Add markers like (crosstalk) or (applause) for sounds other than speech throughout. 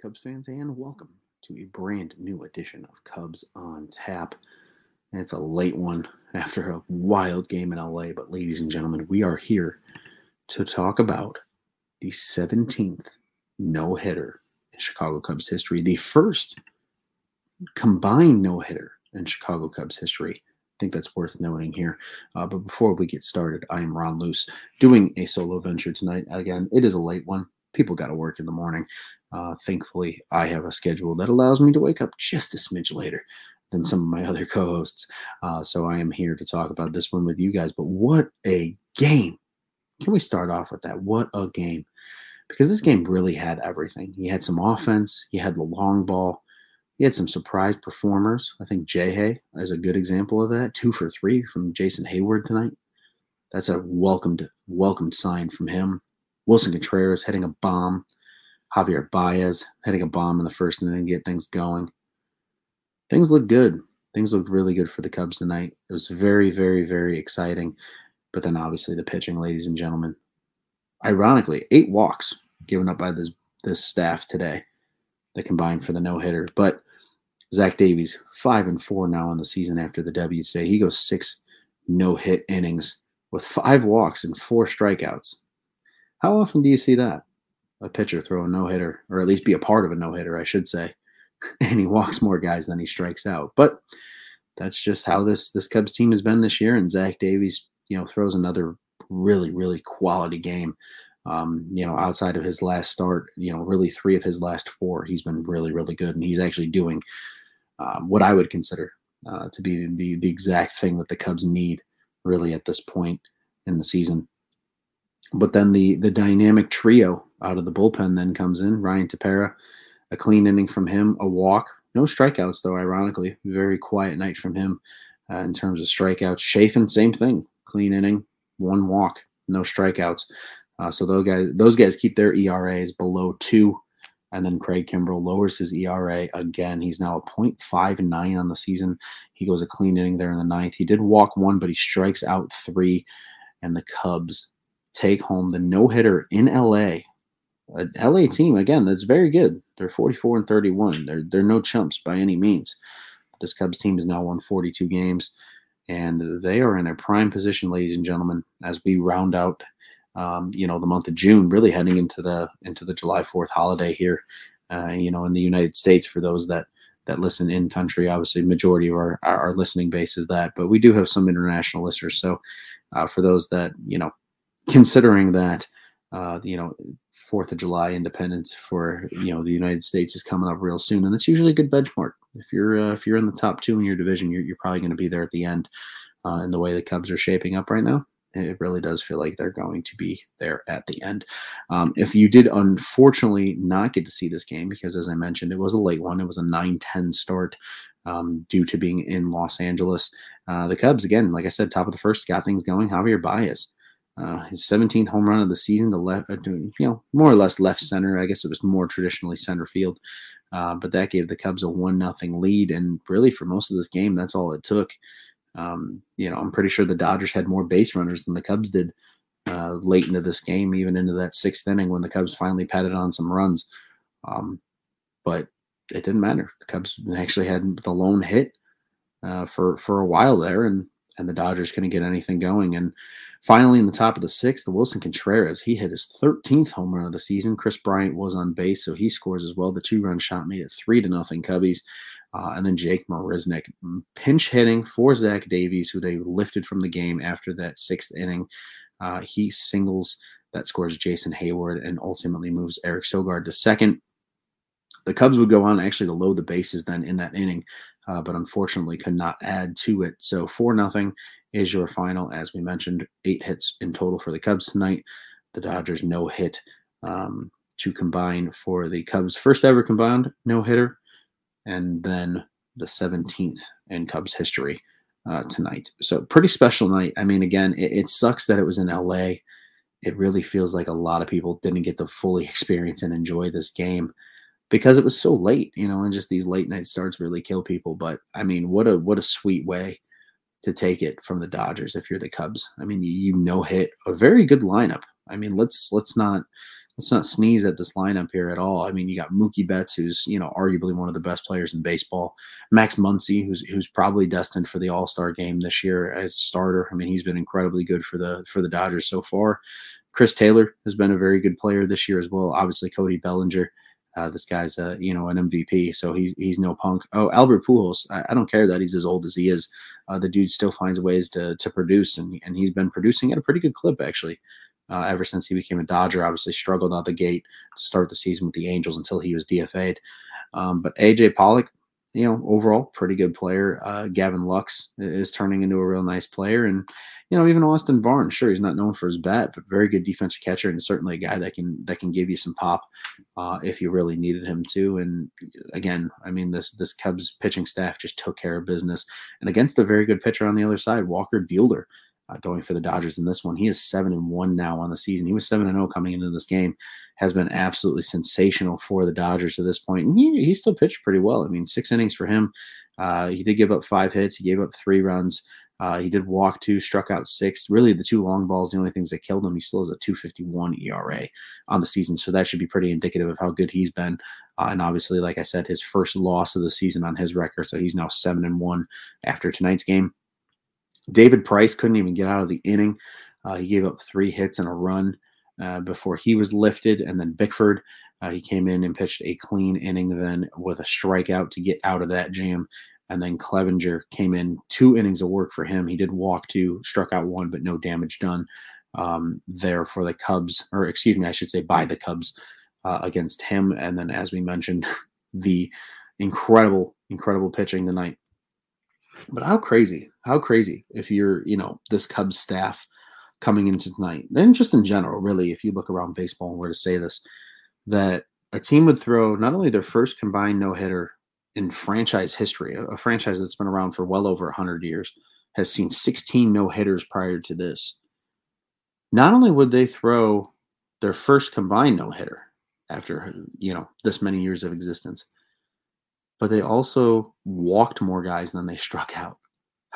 Cubs fans, and welcome to a brand new edition of Cubs on Tap. It's a late one after a wild game in LA, but ladies and gentlemen, we are here to talk about the 17th no hitter in Chicago Cubs history, the first combined no hitter in Chicago Cubs history. I think that's worth noting here. Uh, but before we get started, I am Ron Luce doing a solo venture tonight. Again, it is a late one people got to work in the morning. Uh, thankfully, I have a schedule that allows me to wake up just a smidge later than some of my other (laughs) co hosts. Uh, so I am here to talk about this one with you guys. But what a game! Can we start off with that? What a game! Because this game really had everything. You had some offense, you had the long ball, you had some surprise performers. I think Jay Hay is a good example of that. Two for three from Jason Heyward tonight. That's a welcomed welcomed sign from him. Willson Contreras hitting a bomb. Javier Baez hitting a bomb in the first inning to get things going. Things look good. Things looked really good for the Cubs tonight. It was very, very, very exciting. But then obviously the pitching, ladies and gentlemen. Ironically, eight walks given up by this this staff today that combined for the no hitter. But Zach Davies, five and four now on the season after the W today. He goes six no hit innings with five walks and four strikeouts. How often do you see that? A pitcher throw a no hitter, or at least be a part of a no hitter, I should say, (laughs) and he walks more guys than he strikes out. But that's just how this this Cubs team has been this year. And Zach Davies, you know, throws another really really quality game. Um, you know, outside of his last start, you know, really three of his last four, he's been really really good, and he's actually doing um, what I would consider uh, to be the the exact thing that the Cubs need really at this point in the season. But then the the dynamic trio out of the bullpen then comes in. Ryan Tepera, a clean inning from him, a walk, no strikeouts though. Ironically, very quiet night from him uh, in terms of strikeouts. Chafin, same thing, clean inning, one walk, no strikeouts. Uh, so those guys those guys keep their ERAs below two. And then Craig Kimbrel lowers his ERA again. He's now a 0.59 on the season. He goes a clean inning there in the ninth. He did walk one, but he strikes out three. And the Cubs take home the no hitter in LA. A LA team again that's very good. They're 44 and 31. They're they're no chumps by any means. This Cubs team has now won 42 games, and they are in a prime position, ladies and gentlemen, as we round out, um, you know, the month of June, really heading into the into the July 4th holiday here, uh, you know, in the United States. For those that that listen in country, obviously, majority of our our listening base is that, but we do have some international listeners. So, uh, for those that you know considering that uh, you know Fourth of July independence for you know the United States is coming up real soon, and that's usually a good benchmark. If you're uh, if you're in the top two in your division, you're, you're probably going to be there at the end. Uh, in the way the Cubs are shaping up right now, it really does feel like they're going to be there at the end. Um, if you did unfortunately not get to see this game, because as I mentioned, it was a late one, it was a 9 10 start um, due to being in Los Angeles. Uh, the Cubs, again, like I said, top of the first, got things going. Javier Baez uh, his 17th home run of the season to left, uh, you know, more or less left center. I guess it was more traditionally center field, uh, but that gave the Cubs a one nothing lead. And really, for most of this game, that's all it took. Um, you know, I'm pretty sure the Dodgers had more base runners than the Cubs did uh, late into this game, even into that sixth inning when the Cubs finally patted on some runs. Um, but it didn't matter. The Cubs actually had the lone hit uh, for for a while there, and and the Dodgers couldn't get anything going. And finally, in the top of the sixth, the Willson Contreras, he hit his 13th home run of the season. Kris Bryant was on base, so he scores as well. The two run shot made it three to nothing Cubbies. Uh, and then Jake Marisnick pinch hitting for Zach Davies, who they lifted from the game after that sixth inning. Uh, he singles that scores Jason Heyward and ultimately moves Eric Sogard to second. The Cubs would go on actually to load the bases then in that inning uh, but unfortunately could not add to it. So four nothing is your final. As we mentioned, eight hits in total for the Cubs tonight. The Dodgers no hit um, to combine for the Cubs' first ever combined no hitter, and then the 17th in Cubs history uh, tonight. So pretty special night. I mean, again, it, it sucks that it was in LA. It really feels like a lot of people didn't get to fully (laughs) experience and enjoy this game because it was so late, you know, and just these late night starts really kill people. But I mean, what a what a sweet way to take it from the Dodgers if you're the Cubs. I mean, you, you no hit a very good lineup. I mean, let's let's not let's not sneeze at this lineup here at all. I mean, you got Mookie Betts, who's you know arguably one of the best players in baseball. Max Muncy, who's who's probably destined for the All Star game this year as a starter. I mean, he's been incredibly good for the for the Dodgers so far. Chris Taylor has been a very good player this year as well. Obviously, Cody Bellinger. Uh, this guy's a you know an MVP, so he's he's no punk. Oh, Albert Pujols, I, I don't care that he's as old as he is. Uh, the dude still finds ways to to produce, and and he's been producing at a pretty good clip actually uh, ever since he became a Dodger. Obviously, struggled out the gate to start the season with the Angels until he was DFA'd. Um, but AJ Pollock, you know, overall, pretty good player. Uh, Gavin Lux is turning into a real nice player. And, you know, even Austin Barnes, sure, he's not known for his bat, but very good defensive catcher and certainly a guy that can that can give you some pop uh, if you really needed him to. And again, I mean, this this Cubs pitching staff just took care of business. And against a very good pitcher on the other side, Walker Buehler uh, going for the Dodgers in this one. He is seven and one now on the season. He was seven and zero oh coming into this game. Has been absolutely sensational for the Dodgers at this point. And he, he still pitched pretty well. I mean, six innings for him. Uh, he did give up five hits. He gave up three runs. Uh, he did walk two, struck out six. Really, the two long balls, the only things that killed him. He still has a 251 ERA on the season. So that should be pretty indicative of how good he's been. Uh, and obviously, like I said, his first loss of the season on his record. So he's now seven and one after tonight's game. David Price couldn't even get out of the inning. Uh, he gave up three hits and a run uh, before he was lifted. And then Bickford, uh, he came in and pitched a clean inning then with a strikeout to get out of that jam. And then Cleavinger came in two innings of work for him. He did walk two, struck out one, but no damage done um, there for the Cubs, or excuse me, I should say by the Cubs uh, against him. And then, as we mentioned, (laughs) the incredible, incredible pitching tonight but how crazy, how crazy if you're, you know, this Cubs staff coming into tonight, and just in general, really, if you look around baseball and where to say this, that a team would throw not only their first combined no hitter in franchise history, a, a, franchise that's been around for well over 100 years, has seen 16 no hitters prior to this. Not only would they throw their first combined no hitter after, you know, this many years of existence, but they also walked more guys than they struck out.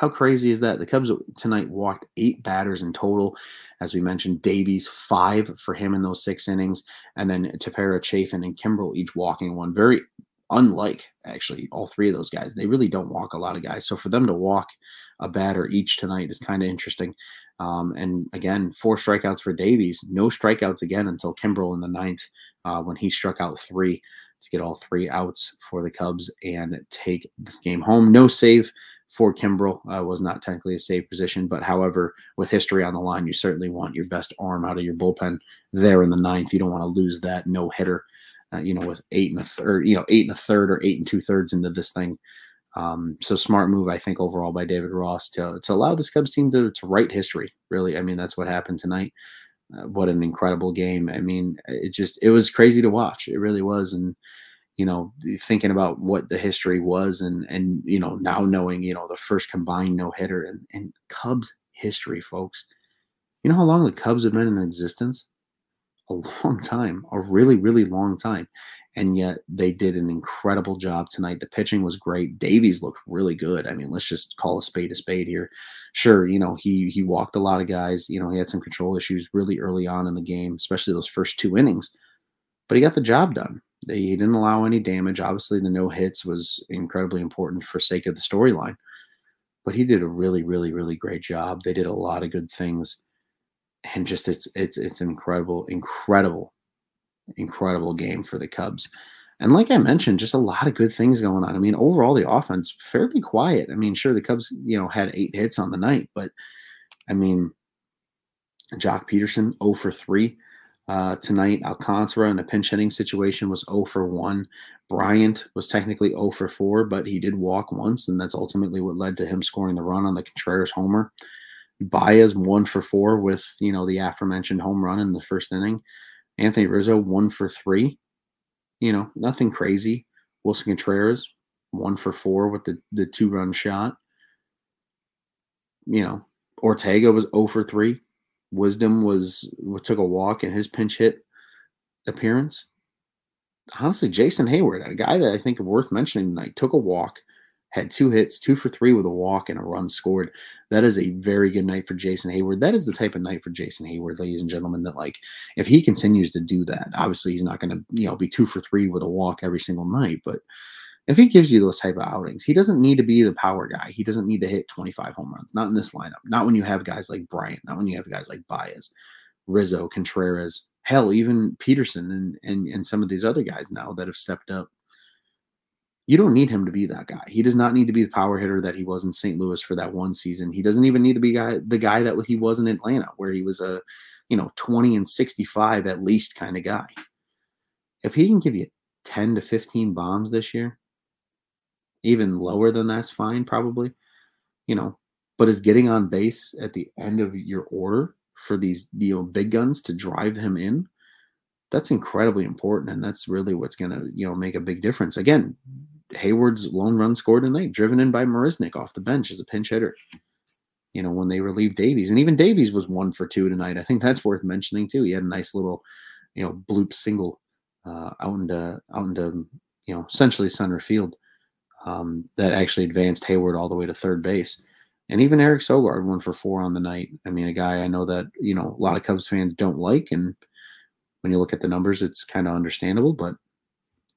How crazy is that? The Cubs tonight walked eight batters in total. As we mentioned, Davies, five for him in those six innings, and then Tepera, Chafin, and Kimbrel each walking one. Very unlike, actually, all three of those guys. They really don't walk a lot of guys. So for them to walk a batter each tonight is kind of interesting. Um, and again, four strikeouts for Davies. No strikeouts again until Kimbrel in the ninth uh, when he struck out three to get all three outs for the Cubs and take this game home. No save for Kimbrel uh, was not technically a save position, but however, with history on the line, you certainly want your best arm out of your bullpen there in the ninth. You don't want to lose that no hitter, uh, you know, with eight and a third, you know, eight and a third or eight and two thirds into this thing. Um, so smart move, I think, overall by David Ross to to allow this Cubs team to to write history. Really, I mean, that's what happened tonight. Uh, what an incredible game. I mean, it just it was crazy to watch. It really was, and you know, thinking about what the history was, and and you know now knowing you know the first combined no hitter and and Cubs history, folks. You know how long the Cubs have been in existence? A (laughs) long time, a really really long time and yet they did an incredible job tonight. The pitching was great. Davies looked really good. I mean, let's just call a spade a spade here. Sure, you know he he walked a lot of guys. You know he had some control issues really early on in the game, especially those first two innings, but he got the job done. He didn't allow any damage. Obviously, the no hits was incredibly important for sake of the storyline, but he did a really, really, really great job. They did a lot of good things, and just it's it's it's incredible, incredible incredible game for the Cubs. And like I mentioned, just a lot of good things going on. I mean, overall, the offense fairly quiet. I mean, sure, the Cubs, you know, had eight hits on the night, but I mean, Joc Pederson, 0 for 3 uh, tonight. Alcantara in a pinch hitting situation was 0 for 1. Bryant was technically 0 for 4, but he did walk once, and that's ultimately what led to him scoring the run on the Contreras homer. Baez 1 for 4 with, you know, the aforementioned home run in the first inning. Anthony Rizzo, one for three. You know, nothing crazy. Willson Contreras, one for four with the, the two run shot. You know, Ortega was 0 for 3. Wisdom was took a walk in his pinch hit appearance. Honestly, Jason Heyward, a guy that I think worth mentioning tonight, took a walk, had two hits, two for three with a walk and a run scored. That is a very good night for Jason Heyward. That is the type of night for Jason Heyward, ladies and gentlemen, that like if he continues to do that, obviously he's not going to, you know, be two for three with a walk every single night, but if he gives you those type of outings, he doesn't need to be the power guy. He doesn't need to hit 25 home runs. Not in this lineup. Not when you have guys like Bryant. Not when you have guys like Baez, Rizzo, Contreras, hell, even Pederson and and and some of these other guys now that have stepped up you don't need him to be that guy. He does not need to be the power hitter that he was in St. Louis for that one season. He doesn't even need to be guy, the guy that he was in Atlanta, where he was a, you know, 20 and 65 at least kind of guy. If he can give you 10 to 15 bombs this year, even lower than that's fine, probably, you know, but is getting on base at the end of your order for these you know big guns to drive him in that's incredibly important and that's really what's going to you know make a big difference again Heyward's lone run scored tonight, driven in by Marisnick off the bench as a pinch hitter. You know, when they relieved Davies. And even Davies was one for two tonight. I think that's worth mentioning too. He had a nice little, you know, bloop single uh, out into out into, you know, essentially center field um, that actually advanced Heyward all the way to third base. And even Eric Sogard one for four on the night. I mean, a guy I know that, you know, a lot of Cubs fans don't like. And when you look at the numbers, it's kind of understandable, but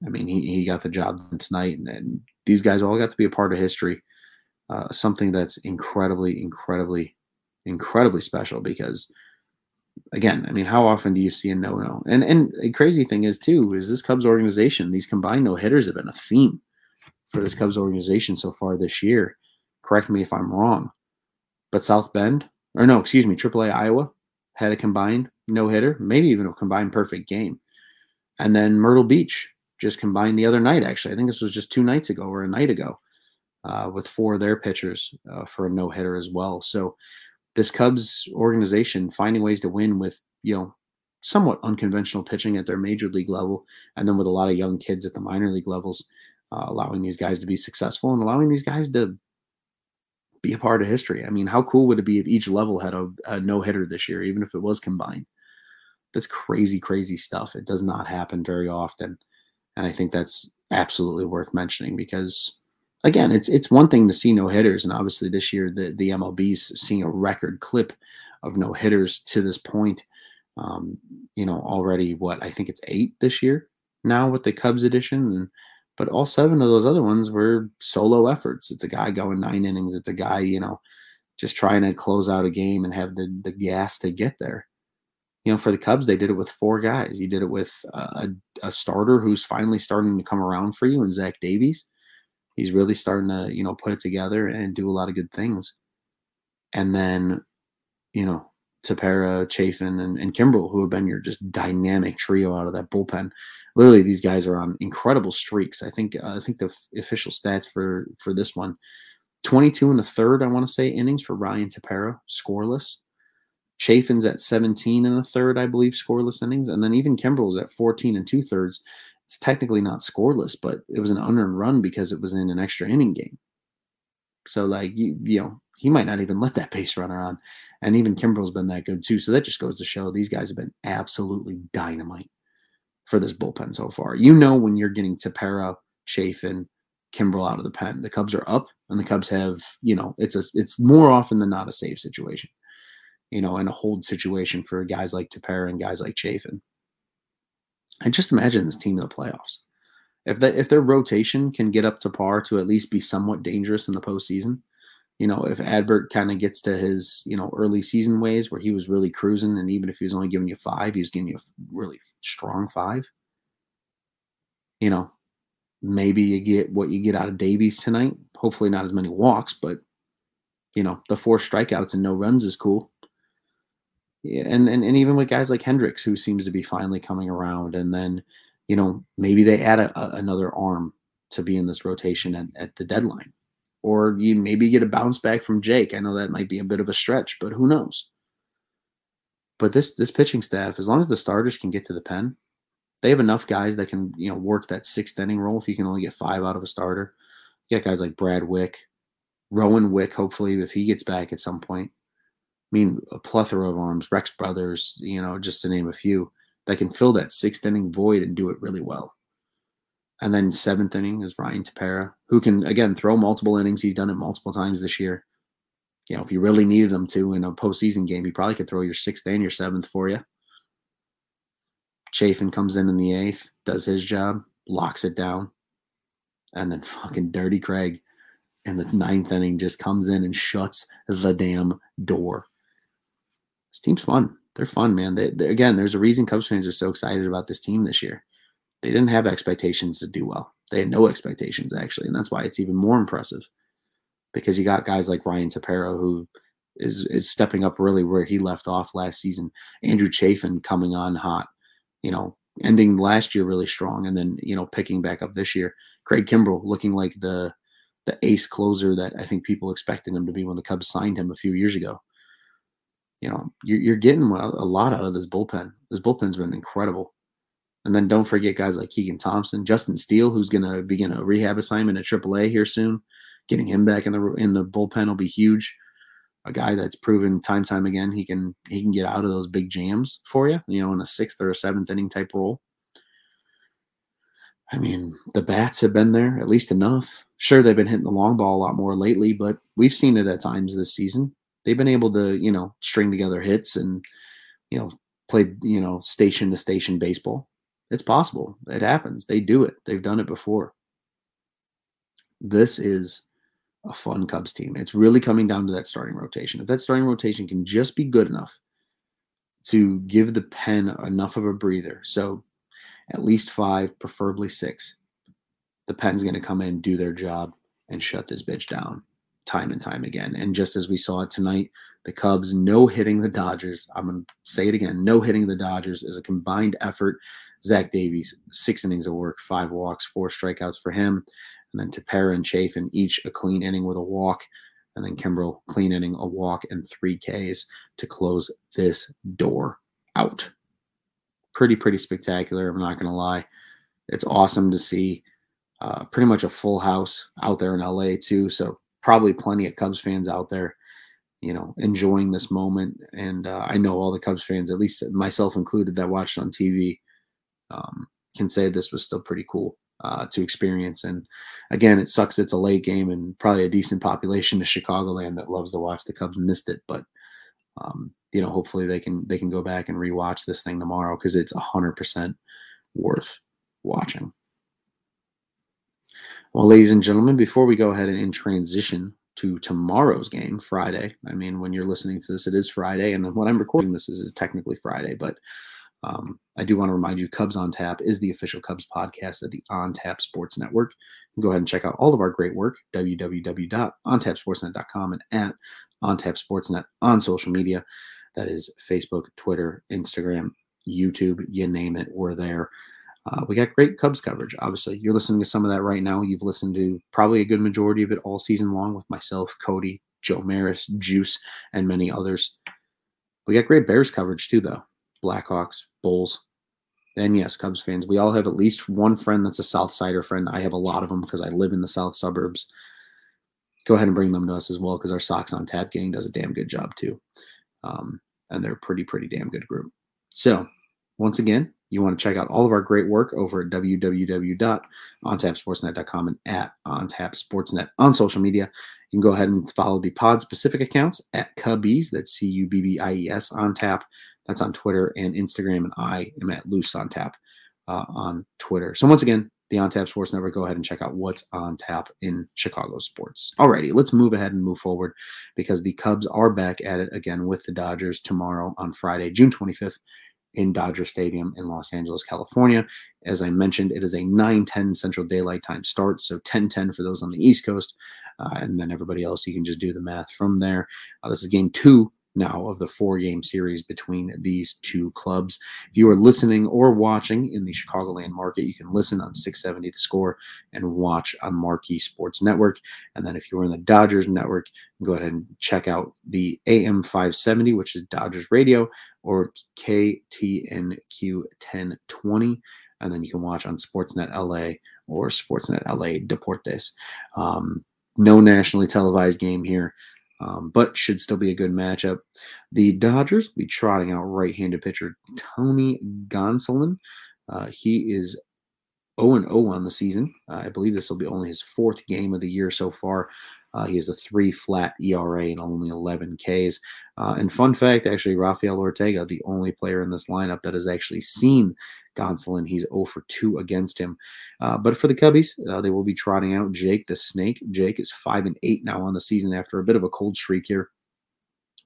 I mean, he, he got the job tonight, and, and these guys all got to be a part of history. Uh, something that's incredibly, incredibly, incredibly special because, again, I mean, how often do you see a no no? And and the crazy thing is too is this Cubs organization, these combined no hitters have been a theme for this Cubs organization so far this year. Correct me if I'm wrong, but South Bend, or no, excuse me, AAA Iowa had a combined no hitter, maybe even a combined perfect game, and then Myrtle Beach just combined the other night. Actually, I think this was just two nights ago or a night ago, uh, with four of their pitchers uh, for a no hitter as well. So this Cubs organization finding ways to win with you know somewhat unconventional pitching at their major league level, and then with a lot of young kids at the minor league levels, uh, allowing these guys to be successful and allowing these guys to be a part of history. I mean, how cool would it be if each level had a, a no hitter this year, even if it was combined? That's crazy, crazy stuff. It does not happen very often. And I think that's absolutely worth mentioning because again, it's it's one thing to see no hitters, and obviously this year the the MLB's seeing a record clip of no hitters to this point. Um, you know, already what I think it's eight this year now with the Cubs edition, and but all seven of those other ones were solo efforts. It's a guy going nine innings. It's a guy, you know, just trying to close out a game and have the the gas to get there you know, for the Cubs, they did it with four guys. You did it with a, a starter who's finally starting to come around for you, and Zach Davies. He's really starting to, you know, put it together and do a lot of good things. And then, you know, Tepera, Chafin, and, and Kimbrel, who have been your just dynamic trio out of that bullpen. Literally, these guys are on incredible streaks. I think uh, I think the f- official stats for for this one, 22 and a third, I want to say, innings for Ryan Tepera, scoreless. Chafin's at 17 and a third, I believe, scoreless innings. And then even Kimbrel's at 14 and two thirds. It's technically not scoreless, but it was an unearned run because it was in an extra inning game. So, like, you, you know, he might not even let that base runner on. And even Kimbrel's been that good too. So that just goes to show these guys have been absolutely dynamite for this bullpen so far. You know, when you're getting Tepera, Chafin, Kimbrel out of the pen, the Cubs are up and the Cubs have, you know, it's a, it's more often than not a save situation you know, and a hold situation for guys like Tepera and guys like Chafin. And just imagine this team in the playoffs. If that if their rotation can get up to par to at least be somewhat dangerous in the postseason, you know, if Adbert kind of gets to his, you know, early season ways where he was really cruising, and even if he was only giving you five, he was giving you a really strong five. You know, maybe you get what you get out of Davies tonight. Hopefully, not as many walks, but you know, the four strikeouts and no runs is cool and, and and even with guys like Hendricks, who seems to be finally coming around, and then you know maybe they add a, a, another arm to be in this rotation at, at the deadline, or you maybe get a bounce back from Jake. I know that might be a bit of a stretch, but who knows? But this this pitching staff, as long as the starters can get to the pen, they have enough guys that can you know work that sixth inning role. If you can only get five out of a starter, you got guys like Brad Wieck, Rowan Wick. Hopefully, if he gets back at some point, I mean, a plethora of arms, Rex Brothers, you know, just to name a few, that can fill that sixth inning void and do it really well. And then seventh inning is Ryan Tepera, who can again throw multiple innings. He's done it multiple times this year. You know, if you really needed him to in a postseason game, he probably could throw your sixth and your seventh for you. Chafin comes in in the eighth, does his job, locks it down, and then fucking Dirty Craig in the ninth inning just comes in and shuts the damn door. This team's fun. They're fun, man. They, again, there's a reason Cubs fans are so excited about this team this year. They didn't have expectations to do well. They had no expectations actually, and that's why it's even more impressive. Because you got guys like Ryan Tepera who is is stepping up really where he left off last season. Andrew Chafin coming on hot, you know, ending last year really strong, and then you know picking back up this year. Craig Kimbrel looking like the the ace closer that I think people expected him to be when the Cubs signed him a few years ago. You know, you're, you're getting a lot out of this bullpen. This bullpen's been incredible. And then don't forget guys like Keegan Thompson, Justin Steele, who's going to begin a rehab assignment at AAA here soon. Getting him back in the in the bullpen will be huge. A guy that's proven time time again he can he can get out of those big jams for you. You know, in a sixth or a seventh inning type role. I mean, the bats have been there at least enough. Sure, they've been hitting the long ball a lot more lately, but we've seen it at times this season. They've been able to, you know, string together hits and, you know, play, you know, station to station baseball. It's possible. It happens. They do it. They've done it before. This is a fun Cubs team. It's really coming down to that starting rotation. If that starting rotation can just be good enough to give the pen enough of a breather, so at least five, preferably six, the pen's going to come in, do their job, and shut this bitch down time and time again. And just as we saw tonight, the Cubs no hitting the Dodgers. I'm going to say it again no hitting the Dodgers is a combined effort Zach Davies, six innings of work, five walks, four strikeouts for him. And then Tepera and Chafin, each a clean inning with a walk. And then Kimbrel, clean inning, a walk, and three Ks to close this door out. Pretty, pretty spectacular. I'm not going to lie. It's awesome to see uh, pretty much a full house out there in LA, too. So, probably plenty of Cubs fans out there, you know, enjoying this moment. And uh, I know all the Cubs fans, at least myself included, that watched on TV, um, can say this was still pretty cool uh, to experience. And again, it sucks it's a late game and probably a decent population of Chicagoland that loves to watch the Cubs missed it. But um, you know, hopefully they can they can go back and rewatch this thing tomorrow because it's hundred percent worth watching. Well, ladies and gentlemen, before we go ahead and transition to tomorrow's game, Friday. I mean, when you're listening to this, it is Friday, and when I'm recording this, is technically Friday, but um, I do want to remind you, Cubs on Tap is the official Cubs podcast of the On Tap Sports Network. go ahead and check out all of our great work, www.ontapsportsnet.com and at On Tap Sportsnet on social media. That is Facebook, Twitter, Instagram, YouTube, you name it, we're there. Uh, we got great Cubs coverage. Obviously, you're listening to some of that right now. You've listened to probably a good majority of it all season long with myself, Cody, Joe Maris, Juice, and many others. We got great Bears coverage too, though. Blackhawks, Bulls. And yes, Cubs fans, we all have at least one friend that's a South Sider friend. I have a lot of them because I live in the South suburbs. Go ahead and bring them to us as well because our Sox on Tap gang does a damn good job too. Um, and they're a pretty, pretty damn good group. So, once again, you want to check out all of our great work over at www.ontapsportsnet.com and at ontapsportsnet on social media. You can go ahead and follow the pod specific accounts at Cubbies, that's C U B B I E S on tap, that's on Twitter and Instagram, and I am at Loose on Tap uh, on Twitter. So once again, the On Tap Sports Network. Go ahead and check out what's on tap in Chicago sports. Alrighty, let's move ahead and move forward because the Cubs are back at it again with the Dodgers tomorrow on Friday, June 25th in Dodger Stadium in Los Angeles, California. As I mentioned, it is a 9:10 Central Daylight Time start, so 10:10 for those on the East Coast, uh, and then everybody else you can just do the math from there. Uh, this is game two now of the four game series between these two clubs. If you are listening or watching in the Chicagoland market, you can listen on 670 The Score and watch on Marquee Sports Network. And then if you're in the Dodgers network, go ahead and check out the AM 570, which is Dodgers Radio, or KTNQ 1020. And then you can watch on Sportsnet LA or Sportsnet LA Deportes. Um, no nationally televised game here um, but should still be a good matchup. The Dodgers will be trotting out right-handed pitcher Tony Gonsolin. Uh, he is 0 0 on the season. Uh, I believe this will be only his fourth game of the year so far. Uh, he has a three flat ERA and only 11 Ks. Uh, and fun fact, actually, Rafael Ortega, the only player in this lineup that has actually seen Gonsolin. He's 0 for 2 against him. Uh, but for the Cubbies, uh, they will be trotting out Jake the Snake. Jake is 5 and 8 now on the season after a bit of a cold streak here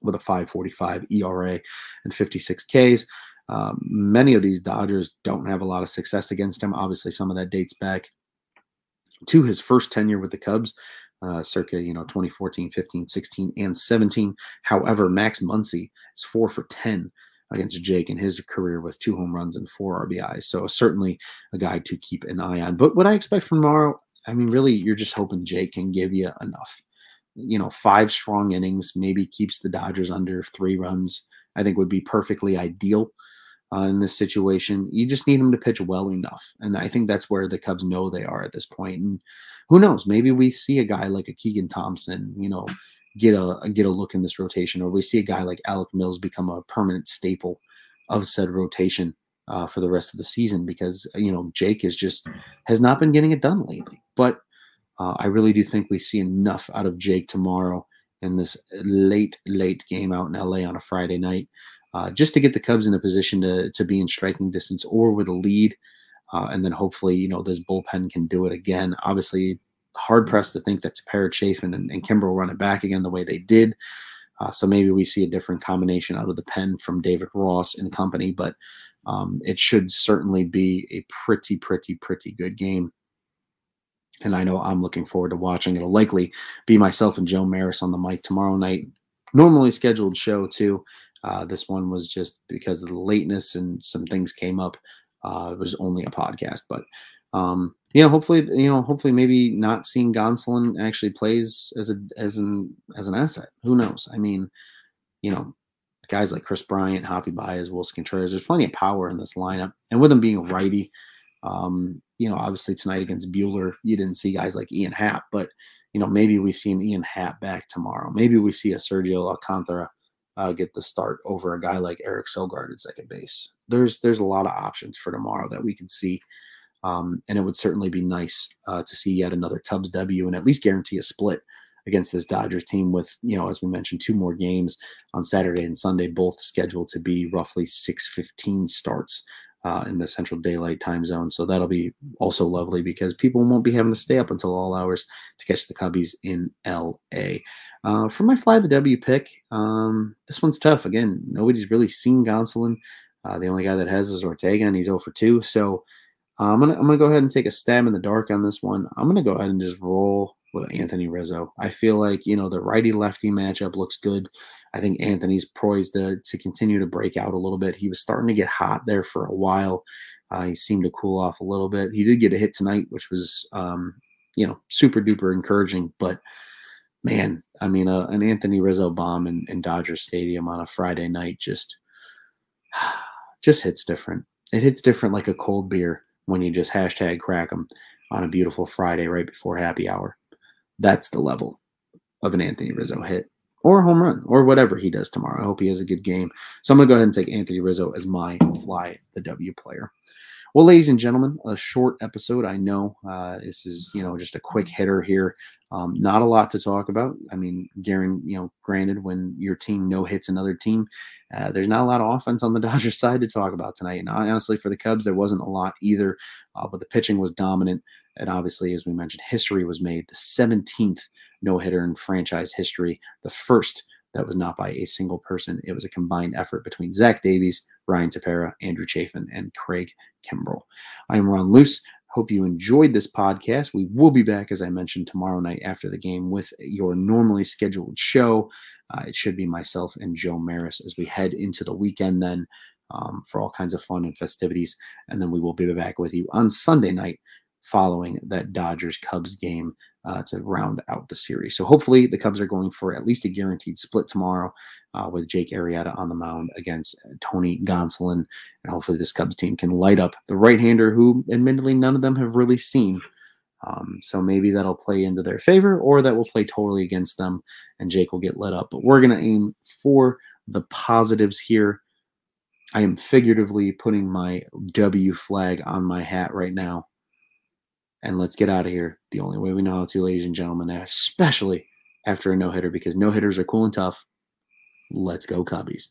with a 545 ERA and 56 Ks. Um, many of these Dodgers don't have a lot of success against him. Obviously, some of that dates back to his first tenure with the Cubs, uh, circa you know 2014, 15, 16, and 17. However, Max Muncy is four for 10 against Jake in his career with two home runs and four RBIs. So certainly a guy to keep an eye on. But what I expect from tomorrow, I mean, really, you're just hoping Jake can give you enough. You know, five strong innings, maybe keeps the Dodgers under three runs. I think would be perfectly ideal uh, in this situation. You just need him to pitch well enough, and I think that's where the Cubs know they are at this point. And who knows? Maybe we see a guy like a Keegan Thompson, you know, get a get a look in this rotation, or we see a guy like Alec Mills become a permanent staple of said rotation uh, for the rest of the season because you know Jake is just has not been getting it done lately. But uh, I really do think we see enough out of Jake tomorrow in this late late game out in LA on a Friday night uh, just to get the Cubs in a position to to be in striking distance or with a lead, uh, and then hopefully you know this bullpen can do it again. Obviously, hard pressed to think that Tepera, Chafin, and, and Kimbrel run it back again the way they did. Uh, so maybe we see a different combination out of the pen from David Ross and company, but um, it should certainly be a pretty, pretty, pretty good game. And I know I'm looking forward to watching. It'll likely be myself and Joe Maris on the mic tomorrow night. Normally scheduled show too. Uh, this one was just because of the lateness and some things came up. Uh, it was only a podcast, but um, you know, hopefully, you know, hopefully, maybe not seeing Gonsolin actually plays as a as an as an asset. Who knows? I mean, you know, guys like Kris Bryant, Javi Baez, Willson Contreras. There's plenty of power in this lineup, and with him being a righty, um, you know, obviously tonight against Buehler, you didn't see guys like Ian Happ, but you know, maybe we see an Ian Happ back tomorrow. Maybe we see a Sergio Alcantara uh, get the start over a guy like Eric Sogard at second base. There's there's a lot of options for tomorrow that we can see, um, and it would certainly be nice uh, to see yet another Cubs W and at least guarantee a split against this Dodgers team. With you know, as we mentioned, two more games on Saturday and Sunday, both scheduled to be roughly 6:15 starts uh, in the Central Daylight Time Zone. So that'll be also lovely because people won't be having to stay up until all hours to catch the Cubbies in LA. Uh, for my fly the W pick, um, this one's tough. Again, nobody's really seen Gonsolin. Uh, the only guy that has is Ortega, and he's 0 for 2. So uh, I'm gonna I'm gonna go ahead and take a stab in the dark on this one. I'm gonna go ahead and just roll with Anthony Rizzo. I feel like you know the righty lefty matchup looks good. I think Anthony's poised to, to continue to break out a little bit. He was starting to get hot there for a while. Uh, he seemed to cool off a little bit. He did get a hit tonight, which was, um, you know, super duper encouraging. But man, I mean, uh, an Anthony Rizzo bomb in, in Dodger Stadium on a Friday night just (sighs) just hits different. It hits different like a cold beer when you just hashtag crack them on a beautiful Friday right before happy hour. That's the level of an Anthony Rizzo hit or a home run or whatever he does tomorrow. I hope he has a good game. So I'm going to go ahead and take Anthony Rizzo as my fly the W player. Well, ladies and gentlemen, a short episode. I know uh, this is you know just a quick hitter here. Um, not a lot to talk about. I mean, Garen, you know, granted, when your team no hits another team, uh, there's not a lot of offense on the (laughs) Dodgers side to talk about tonight. And honestly, for the Cubs, there wasn't a lot either. Uh, but the pitching was dominant, and obviously, as we mentioned, history was made. The 17th no hitter in franchise history, the first that was not by a single person. It was a combined effort between Zach Davies, Ryan Tepera, Andrew Chafin, and Craig Kimbrel. I am Ron Luce. Hope you enjoyed this podcast. We will be back, as I mentioned, tomorrow night after the game with your normally scheduled show. Uh, it should be myself and Joe Maris as we head into the weekend then um, for all kinds of fun and festivities. And then we will be back with you on Sunday night following that Dodgers Cubs game uh, to round out the series. So hopefully the Cubs are going for at least a guaranteed split tomorrow uh, with Jake Arrieta on the mound against uh, Tony Gonsolin. And hopefully this Cubs team can light up the right-hander who admittedly none of them have really seen. Um, so maybe that'll play into their favor or that will play totally against them and Jake will get lit up. But we're going to aim for the positives here. I am figuratively putting my W flag on my hat right now and let's get out of here the only way we know how to, ladies and gentlemen, especially after a no hitter because no hitters are cool and tough. Let's go, Cubbies.